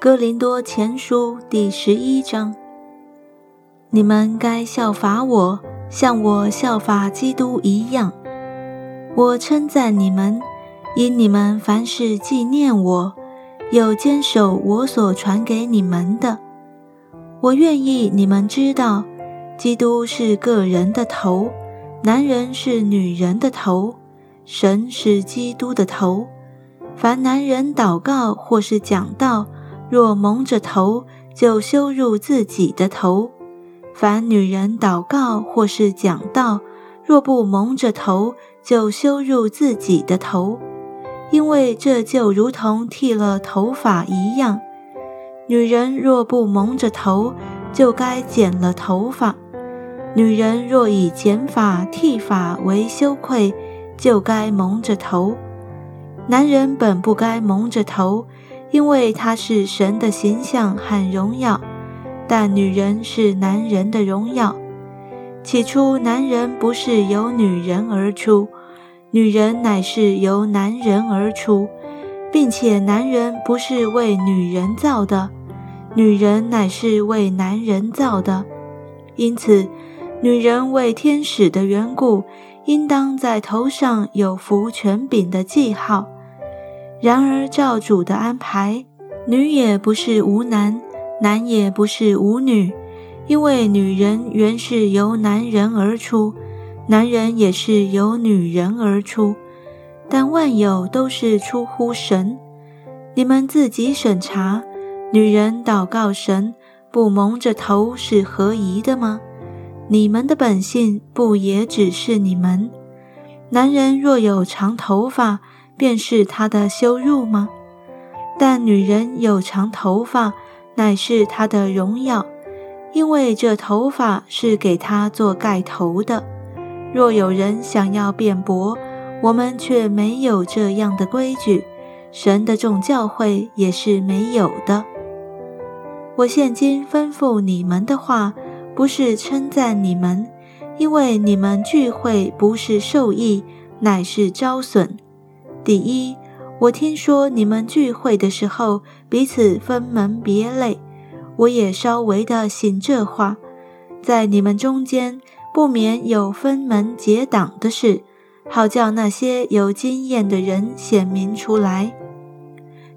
哥林多前书第十一章：你们该效法我，像我效法基督一样。我称赞你们，因你们凡事纪念我，又坚守我所传给你们的。我愿意你们知道，基督是个人的头，男人是女人的头，神是基督的头。凡男人祷告或是讲道，若蒙着头，就羞辱自己的头；凡女人祷告或是讲道，若不蒙着头，就羞辱自己的头，因为这就如同剃了头发一样。女人若不蒙着头，就该剪了头发；女人若以剪发、剃发为羞愧，就该蒙着头。男人本不该蒙着头。因为他是神的形象和荣耀，但女人是男人的荣耀。起初，男人不是由女人而出，女人乃是由男人而出，并且男人不是为女人造的，女人乃是为男人造的。因此，女人为天使的缘故，应当在头上有服权柄的记号。然而，照主的安排，女也不是无男，男也不是无女，因为女人原是由男人而出，男人也是由女人而出，但万有都是出乎神。你们自己审查，女人祷告神不蒙着头是合宜的吗？你们的本性不也只是你们？男人若有长头发，便是他的羞辱吗？但女人有长头发，乃是她的荣耀，因为这头发是给她做盖头的。若有人想要辩驳，我们却没有这样的规矩，神的众教会也是没有的。我现今吩咐你们的话，不是称赞你们，因为你们聚会不是受益，乃是招损。第一，我听说你们聚会的时候彼此分门别类，我也稍微的信这话，在你们中间不免有分门结党的事，好叫那些有经验的人显明出来。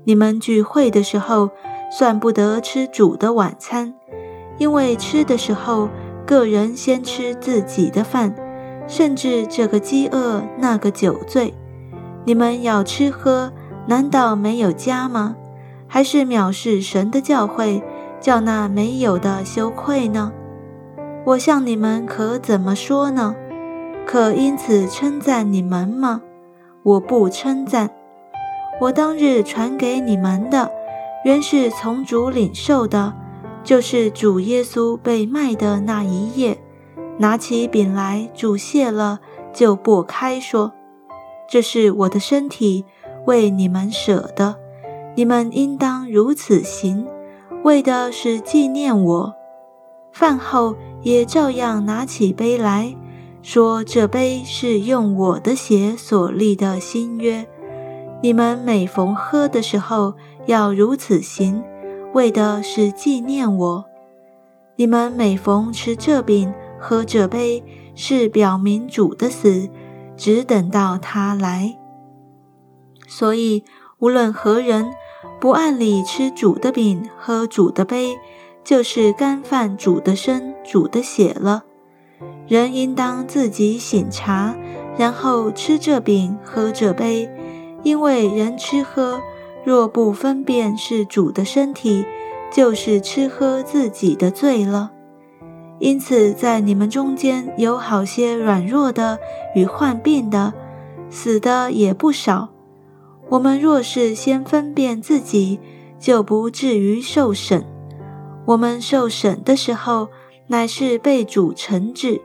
你们聚会的时候算不得吃主的晚餐，因为吃的时候个人先吃自己的饭，甚至这个饥饿，那个酒醉。你们要吃喝，难道没有家吗？还是藐视神的教诲，叫那没有的羞愧呢？我向你们可怎么说呢？可因此称赞你们吗？我不称赞。我当日传给你们的，原是从主领受的，就是主耶稣被卖的那一夜，拿起饼来，主谢了，就擘开说。这是我的身体，为你们舍的，你们应当如此行，为的是纪念我。饭后也照样拿起杯来说：“这杯是用我的血所立的新约，你们每逢喝的时候要如此行，为的是纪念我。你们每逢吃这饼、喝这杯，是表明主的死。”只等到他来，所以无论何人不按理吃主的饼、喝主的杯，就是干犯主的身、主的血了。人应当自己醒察，然后吃这饼、喝这杯，因为人吃喝若不分辨是主的身体，就是吃喝自己的罪了。因此，在你们中间有好些软弱的与患病的，死的也不少。我们若是先分辨自己，就不至于受审。我们受审的时候，乃是被主惩治，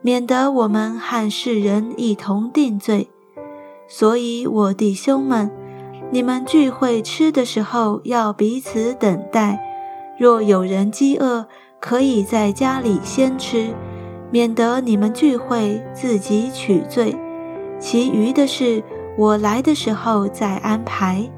免得我们和世人一同定罪。所以，我弟兄们，你们聚会吃的时候，要彼此等待。若有人饥饿，可以在家里先吃，免得你们聚会自己取罪。其余的事，我来的时候再安排。